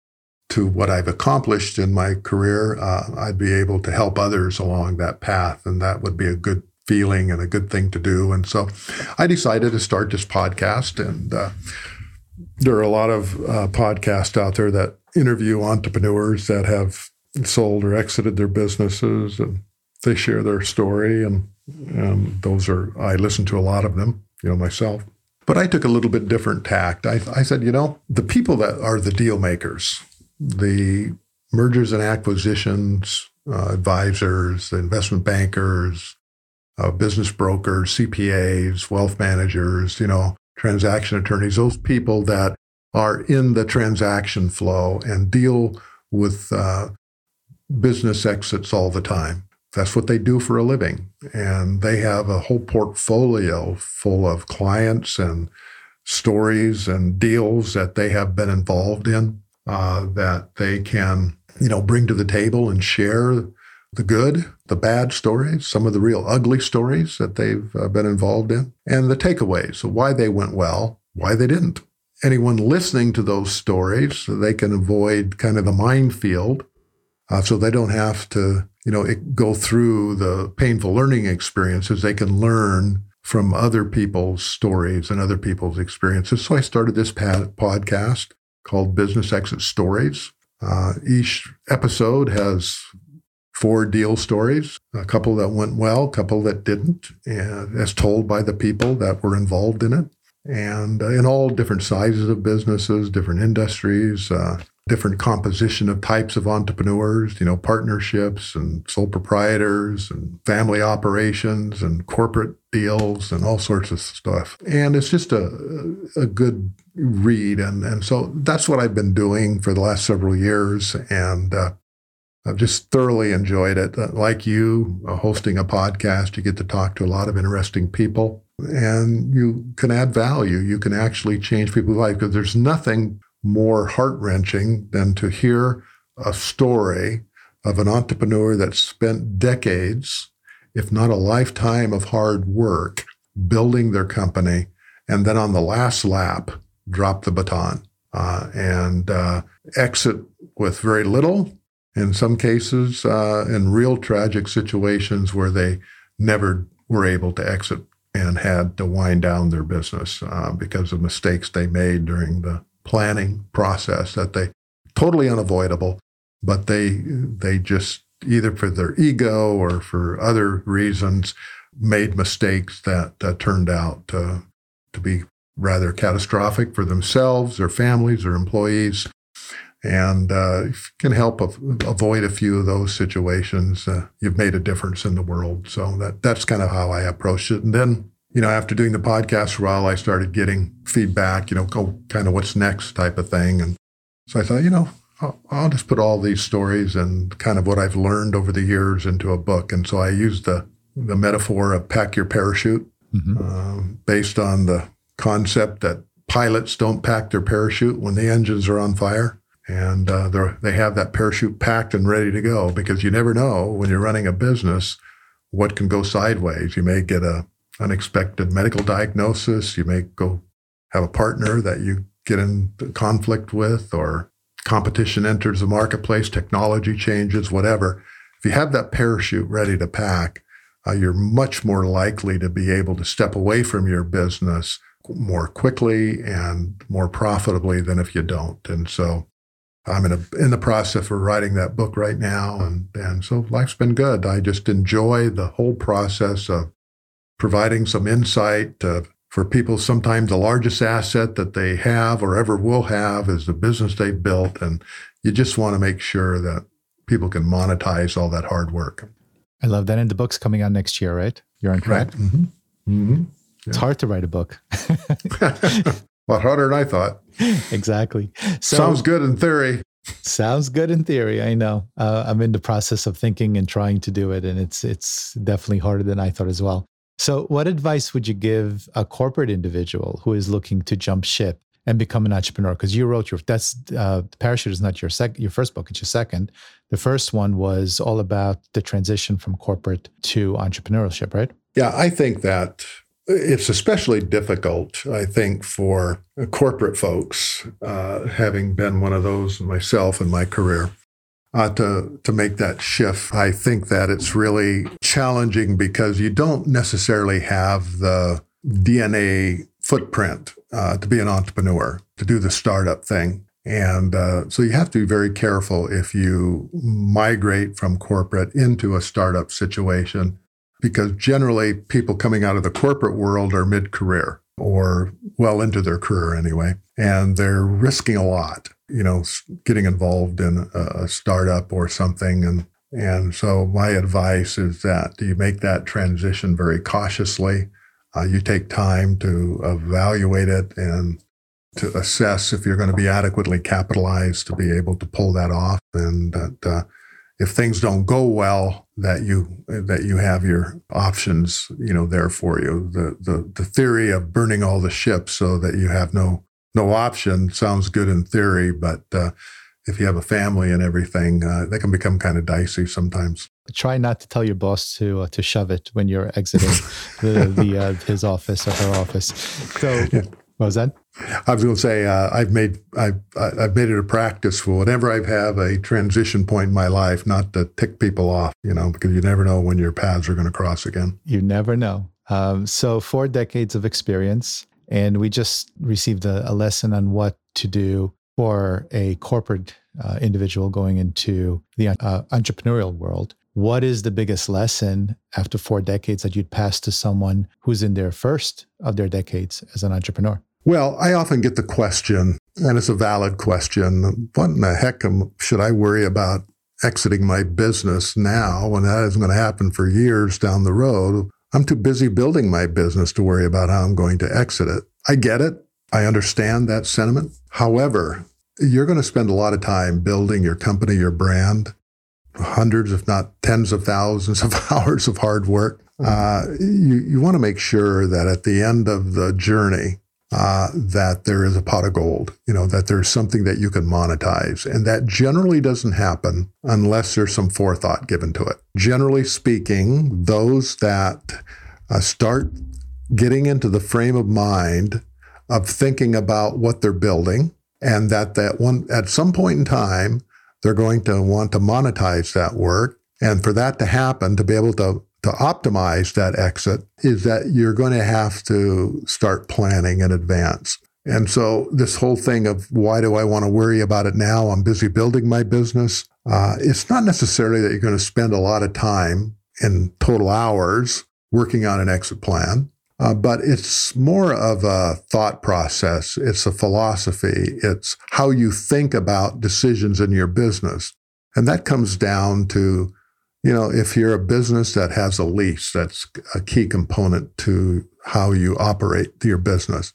to what I've accomplished in my career. Uh, I'd be able to help others along that path, and that would be a good feeling and a good thing to do. And so I decided to start this podcast. And uh, there are a lot of uh, podcasts out there that interview entrepreneurs that have sold or exited their businesses, and they share their story. And, and those are, I listen to a lot of them you know, myself. But I took a little bit different tact. I, I said, you know, the people that are the deal makers, the mergers and acquisitions uh, advisors, investment bankers, uh, business brokers, CPAs, wealth managers, you know, transaction attorneys, those people that are in the transaction flow and deal with uh, business exits all the time. That's what they do for a living. And they have a whole portfolio full of clients and stories and deals that they have been involved in uh, that they can, you know, bring to the table and share the good, the bad stories, some of the real ugly stories that they've uh, been involved in, and the takeaways, so why they went well, why they didn't. Anyone listening to those stories, they can avoid kind of the minefield uh, so they don't have to, you know, it, go through the painful learning experiences. They can learn from other people's stories and other people's experiences. So I started this podcast called Business Exit Stories. Uh, each episode has four deal stories, a couple that went well, a couple that didn't, and as told by the people that were involved in it. And uh, in all different sizes of businesses, different industries, uh, different composition of types of entrepreneurs, you know, partnerships and sole proprietors and family operations and corporate deals and all sorts of stuff. And it's just a, a good read. And, and so that's what I've been doing for the last several years. And uh, I've just thoroughly enjoyed it. Uh, like you, uh, hosting a podcast, you get to talk to a lot of interesting people and you can add value. You can actually change people's lives because there's nothing more heart wrenching than to hear a story of an entrepreneur that spent decades, if not a lifetime of hard work, building their company, and then on the last lap, drop the baton uh, and uh, exit with very little. In some cases, uh, in real tragic situations where they never were able to exit and had to wind down their business uh, because of mistakes they made during the planning process that they totally unavoidable, but they they just either for their ego or for other reasons made mistakes that uh, turned out to, to be rather catastrophic for themselves, their families, their employees, and uh, can help avoid a few of those situations. Uh, you've made a difference in the world. So that that's kind of how I approach it. And then you know, after doing the podcast for a while, I started getting feedback, you know, go kind of what's next type of thing. And so I thought, you know, I'll, I'll, just put all these stories and kind of what I've learned over the years into a book. And so I used the, the metaphor of pack your parachute mm-hmm. uh, based on the concept that pilots don't pack their parachute when the engines are on fire. And uh, they have that parachute packed and ready to go because you never know when you're running a business what can go sideways. You may get a unexpected medical diagnosis. You may go have a partner that you get in conflict with, or competition enters the marketplace, technology changes, whatever. If you have that parachute ready to pack, uh, you're much more likely to be able to step away from your business more quickly and more profitably than if you don't. And so I'm in, a, in the process of writing that book right now. And, and so life's been good. I just enjoy the whole process of providing some insight uh, for people. Sometimes the largest asset that they have or ever will have is the business they built. And you just want to make sure that people can monetize all that hard work. I love that. And the book's coming out next year, right? You're on track. Right. Mm-hmm. Mm-hmm. It's hard to write a book. a lot harder than I thought. Exactly. So, Sounds good in theory. Sounds good in theory. I know. Uh, I'm in the process of thinking and trying to do it, and it's it's definitely harder than I thought as well. So, what advice would you give a corporate individual who is looking to jump ship and become an entrepreneur? Because you wrote your that's uh, parachute is not your sec your first book; it's your second. The first one was all about the transition from corporate to entrepreneurship, right? Yeah, I think that it's especially difficult, I think, for corporate folks, uh, having been one of those myself in my career, uh, to to make that shift. I think that it's really challenging because you don't necessarily have the DNA footprint uh, to be an entrepreneur, to do the startup thing. And uh, so you have to be very careful if you migrate from corporate into a startup situation because generally people coming out of the corporate world are mid career or well into their career anyway, and they're risking a lot, you know, getting involved in a startup or something. And, and so my advice is that you make that transition very cautiously. Uh, you take time to evaluate it and to assess if you're going to be adequately capitalized to be able to pull that off. And that uh, if things don't go well, that you that you have your options, you know, there for you. The the the theory of burning all the ships so that you have no no option sounds good in theory, but uh, if you have a family and everything, uh, they can become kind of dicey sometimes. Try not to tell your boss to uh, to shove it when you're exiting the, the uh, his office or her office. So, yeah. what was that? I was going to say uh, I've made I've I've made it a practice for whenever I have a transition point in my life not to tick people off, you know, because you never know when your paths are going to cross again. You never know. Um, so four decades of experience, and we just received a, a lesson on what to do for a corporate uh, individual going into the uh, entrepreneurial world. What is the biggest lesson after four decades that you'd pass to someone who's in their first of their decades as an entrepreneur? Well, I often get the question, and it's a valid question what in the heck am, should I worry about exiting my business now when that isn't going to happen for years down the road? I'm too busy building my business to worry about how I'm going to exit it. I get it. I understand that sentiment. However, you're going to spend a lot of time building your company, your brand, hundreds, if not tens of thousands of hours of hard work. Uh, you, you want to make sure that at the end of the journey, uh, that there is a pot of gold, you know, that there's something that you can monetize. And that generally doesn't happen unless there's some forethought given to it. Generally speaking, those that uh, start getting into the frame of mind of thinking about what they're building and that that one at some point in time they're going to want to monetize that work and for that to happen to be able to to optimize that exit is that you're going to have to start planning in advance. And so, this whole thing of why do I want to worry about it now? I'm busy building my business. Uh, it's not necessarily that you're going to spend a lot of time in total hours working on an exit plan, uh, but it's more of a thought process. It's a philosophy. It's how you think about decisions in your business. And that comes down to you know, if you're a business that has a lease, that's a key component to how you operate your business.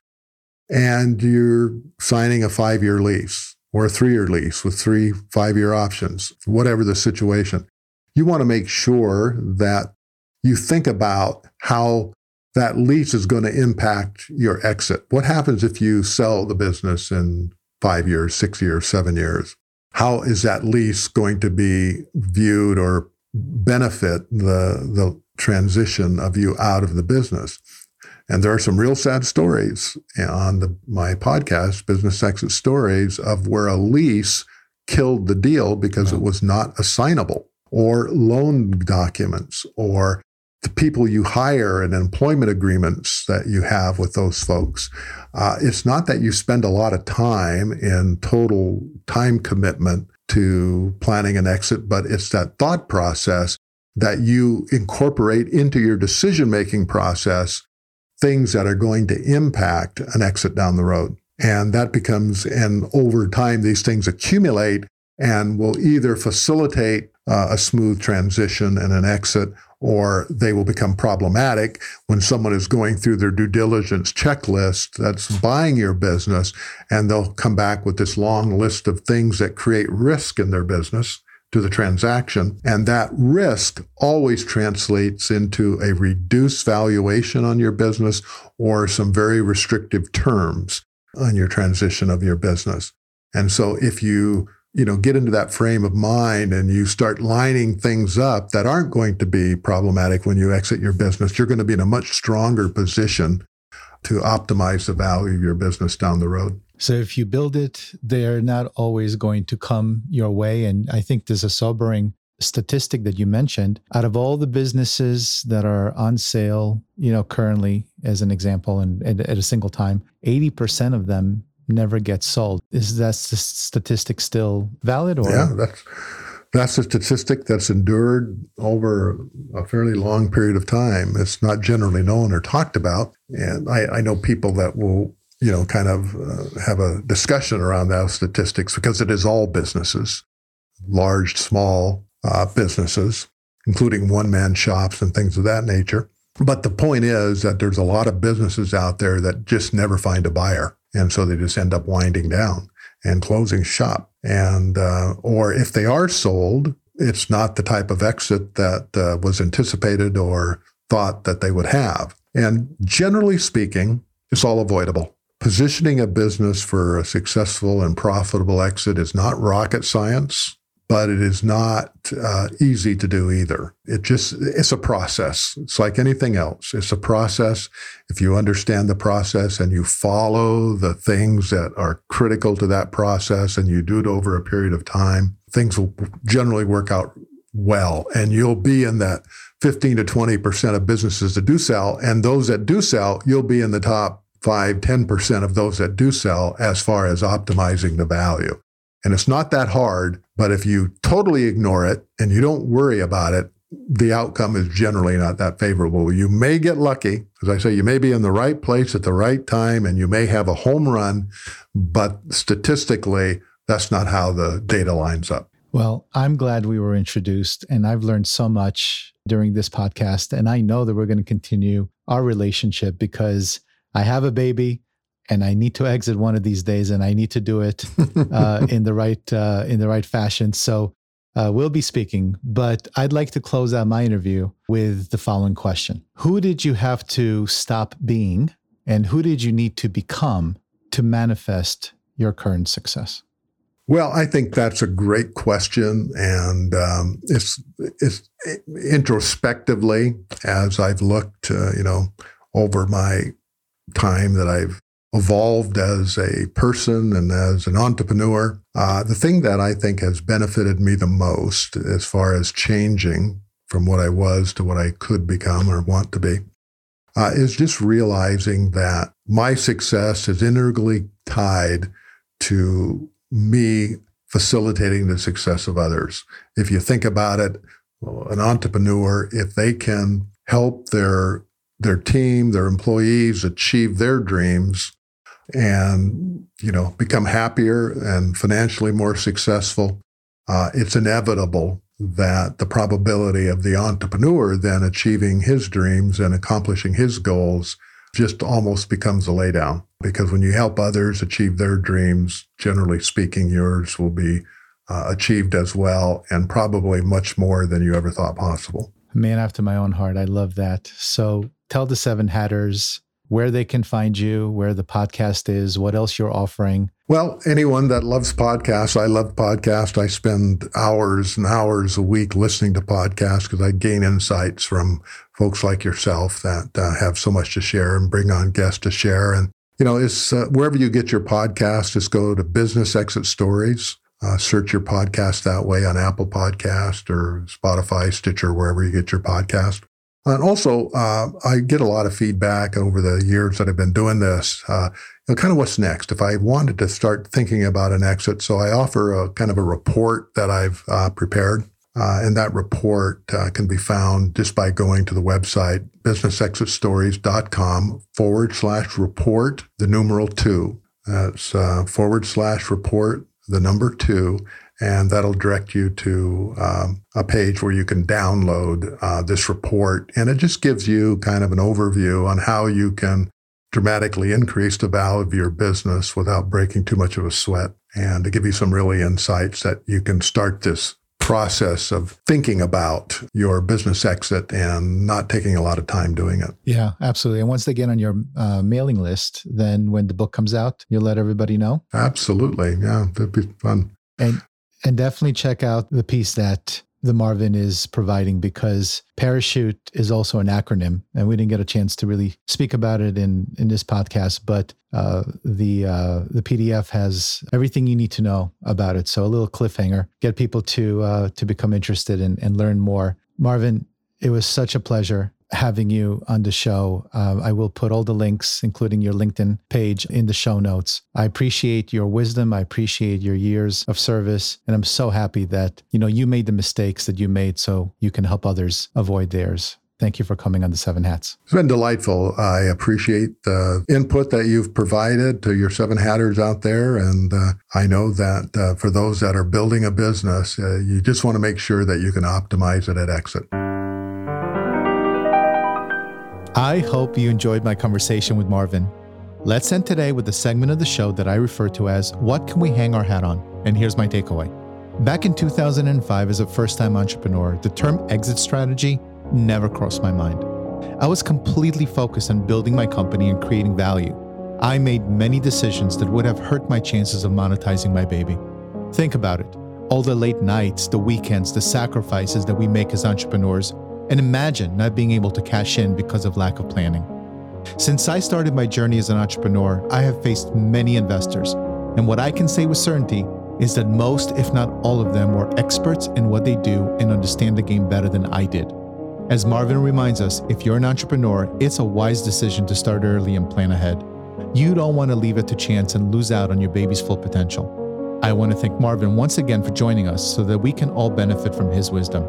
And you're signing a five year lease or a three year lease with three five year options, whatever the situation. You want to make sure that you think about how that lease is going to impact your exit. What happens if you sell the business in five years, six years, seven years? How is that lease going to be viewed or benefit the, the transition of you out of the business. And there are some real sad stories on the, my podcast, Business Exit Stories, of where a lease killed the deal because it was not assignable, or loan documents, or the people you hire and employment agreements that you have with those folks. Uh, it's not that you spend a lot of time in total time commitment to planning an exit, but it's that thought process that you incorporate into your decision making process things that are going to impact an exit down the road. And that becomes, and over time, these things accumulate and will either facilitate uh, a smooth transition and an exit, or they will become problematic when someone is going through their due diligence checklist that's buying your business, and they'll come back with this long list of things that create risk in their business to the transaction. And that risk always translates into a reduced valuation on your business or some very restrictive terms on your transition of your business. And so if you you know get into that frame of mind and you start lining things up that aren't going to be problematic when you exit your business you're going to be in a much stronger position to optimize the value of your business down the road. So if you build it they're not always going to come your way. And i think there's a sobering statistic that you mentioned. Out of all the businesses that are on sale you know currently as an example and at a single time 80% of them never gets sold. Is that statistic still valid? Or? Yeah, that's that's a statistic that's endured over a fairly long period of time. It's not generally known or talked about, and I, I know people that will you know kind of uh, have a discussion around those statistics because it is all businesses, large, small uh, businesses, including one man shops and things of that nature. But the point is that there's a lot of businesses out there that just never find a buyer. And so they just end up winding down and closing shop. And, uh, or if they are sold, it's not the type of exit that uh, was anticipated or thought that they would have. And generally speaking, it's all avoidable. Positioning a business for a successful and profitable exit is not rocket science but it is not uh, easy to do either. It just, it's a process. It's like anything else. It's a process. If you understand the process and you follow the things that are critical to that process and you do it over a period of time, things will generally work out well. And you'll be in that 15 to 20% of businesses that do sell. And those that do sell, you'll be in the top five, 10% of those that do sell as far as optimizing the value. And it's not that hard, but if you totally ignore it and you don't worry about it, the outcome is generally not that favorable. You may get lucky. As I say, you may be in the right place at the right time and you may have a home run, but statistically, that's not how the data lines up. Well, I'm glad we were introduced and I've learned so much during this podcast. And I know that we're going to continue our relationship because I have a baby and I need to exit one of these days, and I need to do it uh, in the right uh, in the right fashion. So uh, we'll be speaking, but I'd like to close out my interview with the following question: Who did you have to stop being, and who did you need to become to manifest your current success? Well, I think that's a great question, and um, it's it's introspectively as I've looked, uh, you know, over my time that I've evolved as a person and as an entrepreneur. Uh, the thing that I think has benefited me the most as far as changing from what I was to what I could become or want to be uh, is just realizing that my success is integrally tied to me facilitating the success of others. If you think about it, an entrepreneur, if they can help their their team, their employees achieve their dreams, and you know become happier and financially more successful, uh, it's inevitable that the probability of the entrepreneur then achieving his dreams and accomplishing his goals just almost becomes a laydown. Because when you help others achieve their dreams, generally speaking, yours will be uh, achieved as well and probably much more than you ever thought possible. Man after my own heart. I love that. So tell the seven hatters where they can find you, where the podcast is, what else you're offering. Well, anyone that loves podcasts, I love podcasts. I spend hours and hours a week listening to podcasts because I gain insights from folks like yourself that uh, have so much to share and bring on guests to share. And, you know, it's uh, wherever you get your podcast, just go to Business Exit Stories. Uh, search your podcast that way on Apple Podcast or Spotify, Stitcher, wherever you get your podcast. And also, uh, I get a lot of feedback over the years that I've been doing this. Uh, you know, kind of what's next if I wanted to start thinking about an exit. So I offer a kind of a report that I've uh, prepared. Uh, and that report uh, can be found just by going to the website businessexitstories.com forward slash report, the numeral two. That's uh, forward slash report, the number two and that'll direct you to um, a page where you can download uh, this report. And it just gives you kind of an overview on how you can dramatically increase the value of your business without breaking too much of a sweat and to give you some really insights that you can start this process of thinking about your business exit and not taking a lot of time doing it. Yeah, absolutely. And once they get on your uh, mailing list, then when the book comes out, you'll let everybody know. Absolutely. Yeah, that'd be fun. And and definitely check out the piece that the Marvin is providing because parachute is also an acronym, and we didn't get a chance to really speak about it in in this podcast. But uh, the uh, the PDF has everything you need to know about it. So a little cliffhanger, get people to uh, to become interested and, and learn more. Marvin, it was such a pleasure having you on the show. Uh, I will put all the links, including your LinkedIn page, in the show notes. I appreciate your wisdom. I appreciate your years of service, and I'm so happy that you know you made the mistakes that you made, so you can help others avoid theirs. Thank you for coming on the Seven Hats. It's been delightful. I appreciate the input that you've provided to your Seven Hatters out there. And uh, I know that uh, for those that are building a business, uh, you just want to make sure that you can optimize it at exit. I hope you enjoyed my conversation with Marvin. Let's end today with a segment of the show that I refer to as What Can We Hang Our Hat On? And here's my takeaway. Back in 2005, as a first time entrepreneur, the term exit strategy never crossed my mind. I was completely focused on building my company and creating value. I made many decisions that would have hurt my chances of monetizing my baby. Think about it all the late nights, the weekends, the sacrifices that we make as entrepreneurs and imagine not being able to cash in because of lack of planning. Since I started my journey as an entrepreneur, I have faced many investors, and what I can say with certainty is that most, if not all of them, were experts in what they do and understand the game better than I did. As Marvin reminds us, if you're an entrepreneur, it's a wise decision to start early and plan ahead. You don't want to leave it to chance and lose out on your baby's full potential. I want to thank Marvin once again for joining us so that we can all benefit from his wisdom.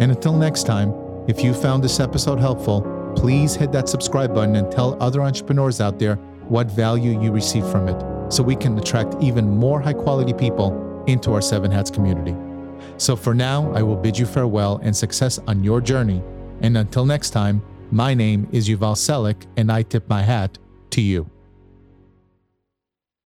And until next time, if you found this episode helpful, please hit that subscribe button and tell other entrepreneurs out there what value you receive from it so we can attract even more high quality people into our Seven Hats community. So for now, I will bid you farewell and success on your journey. And until next time, my name is Yuval Selik, and I tip my hat to you.